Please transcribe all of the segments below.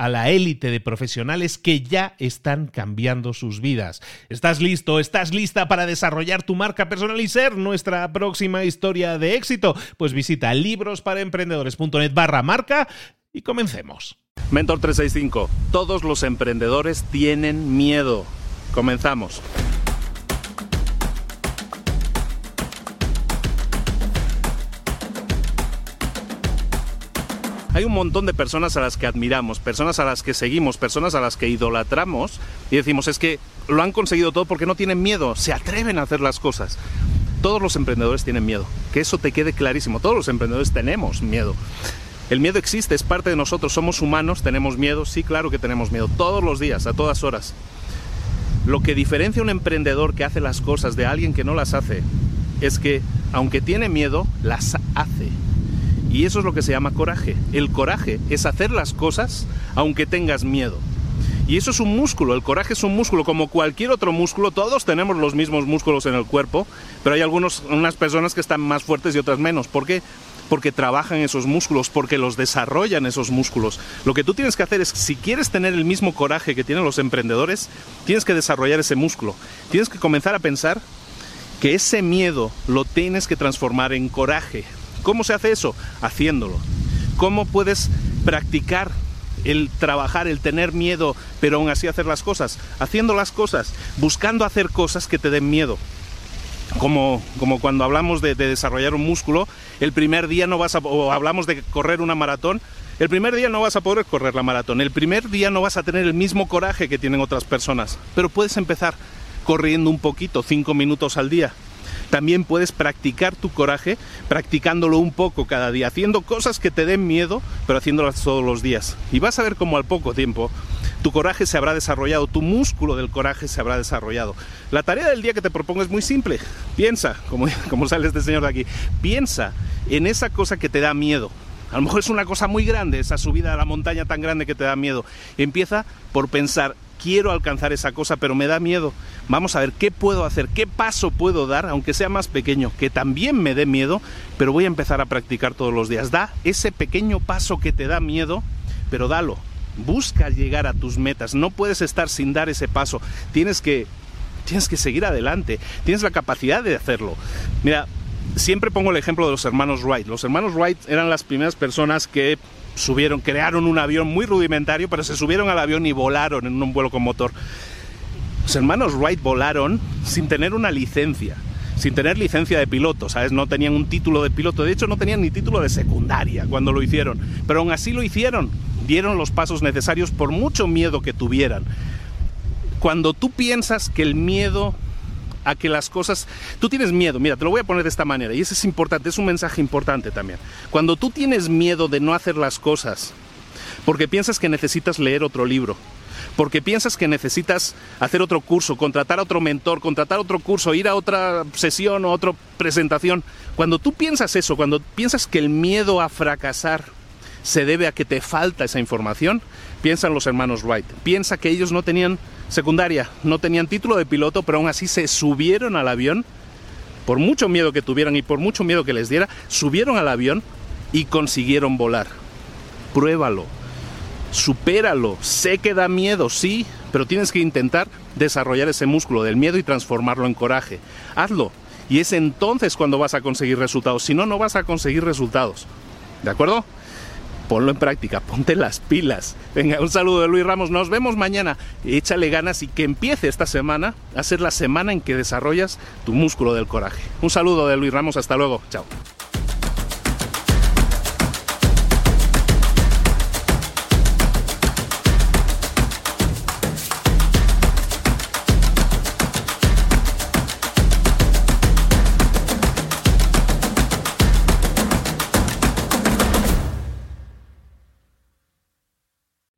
a la élite de profesionales que ya están cambiando sus vidas. ¿Estás listo? ¿Estás lista para desarrollar tu marca personal y ser nuestra próxima historia de éxito? Pues visita librosparaemprendedores.net barra marca y comencemos. Mentor 365. Todos los emprendedores tienen miedo. Comenzamos. Hay un montón de personas a las que admiramos, personas a las que seguimos, personas a las que idolatramos y decimos es que lo han conseguido todo porque no tienen miedo, se atreven a hacer las cosas. Todos los emprendedores tienen miedo, que eso te quede clarísimo, todos los emprendedores tenemos miedo. El miedo existe, es parte de nosotros, somos humanos, tenemos miedo, sí, claro que tenemos miedo, todos los días, a todas horas. Lo que diferencia a un emprendedor que hace las cosas de alguien que no las hace es que, aunque tiene miedo, las hace. Y eso es lo que se llama coraje. El coraje es hacer las cosas aunque tengas miedo. Y eso es un músculo, el coraje es un músculo, como cualquier otro músculo, todos tenemos los mismos músculos en el cuerpo, pero hay algunos, unas personas que están más fuertes y otras menos. ¿Por qué? Porque trabajan esos músculos, porque los desarrollan esos músculos. Lo que tú tienes que hacer es, si quieres tener el mismo coraje que tienen los emprendedores, tienes que desarrollar ese músculo. Tienes que comenzar a pensar que ese miedo lo tienes que transformar en coraje. ¿Cómo se hace eso? Haciéndolo. ¿Cómo puedes practicar el trabajar, el tener miedo, pero aún así hacer las cosas? Haciendo las cosas, buscando hacer cosas que te den miedo. Como, como cuando hablamos de, desarrollar un músculo, el primer día no vas a, o hablamos de correr una maratón, el primer día no vas a poder correr la maratón, el primer día no vas a tener el mismo coraje que tienen otras personas, pero puedes empezar corriendo un poquito, cinco minutos al día, también puedes practicar tu coraje practicándolo un poco cada día, haciendo cosas que te den miedo, pero haciéndolas todos los días. Y vas a ver cómo al poco tiempo tu coraje se habrá desarrollado, tu músculo del coraje se habrá desarrollado. La tarea del día que te propongo es muy simple. Piensa, como, como sale este señor de aquí, piensa en esa cosa que te da miedo. A lo mejor es una cosa muy grande, esa subida a la montaña tan grande que te da miedo. Empieza por pensar quiero alcanzar esa cosa, pero me da miedo. Vamos a ver qué puedo hacer, qué paso puedo dar, aunque sea más pequeño, que también me dé miedo, pero voy a empezar a practicar todos los días. Da ese pequeño paso que te da miedo, pero dalo. Busca llegar a tus metas. No puedes estar sin dar ese paso. Tienes que tienes que seguir adelante. Tienes la capacidad de hacerlo. Mira, siempre pongo el ejemplo de los hermanos Wright. Los hermanos Wright eran las primeras personas que subieron, crearon un avión muy rudimentario, pero se subieron al avión y volaron en un vuelo con motor. Los hermanos Wright volaron sin tener una licencia, sin tener licencia de piloto, ¿sabes? No tenían un título de piloto, de hecho no tenían ni título de secundaria cuando lo hicieron, pero aún así lo hicieron, dieron los pasos necesarios por mucho miedo que tuvieran. Cuando tú piensas que el miedo a que las cosas... Tú tienes miedo, mira, te lo voy a poner de esta manera, y eso es importante, es un mensaje importante también. Cuando tú tienes miedo de no hacer las cosas, porque piensas que necesitas leer otro libro, porque piensas que necesitas hacer otro curso, contratar a otro mentor, contratar otro curso, ir a otra sesión o otra presentación. Cuando tú piensas eso, cuando piensas que el miedo a fracasar se debe a que te falta esa información, piensa en los hermanos Wright. Piensa que ellos no tenían secundaria, no tenían título de piloto, pero aún así se subieron al avión, por mucho miedo que tuvieran y por mucho miedo que les diera, subieron al avión y consiguieron volar. Pruébalo supéralo. Sé que da miedo, sí, pero tienes que intentar desarrollar ese músculo del miedo y transformarlo en coraje. Hazlo. Y es entonces cuando vas a conseguir resultados. Si no, no vas a conseguir resultados. ¿De acuerdo? Ponlo en práctica, ponte las pilas. Venga, un saludo de Luis Ramos. Nos vemos mañana. Échale ganas y que empiece esta semana a ser la semana en que desarrollas tu músculo del coraje. Un saludo de Luis Ramos. Hasta luego. Chao.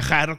viajar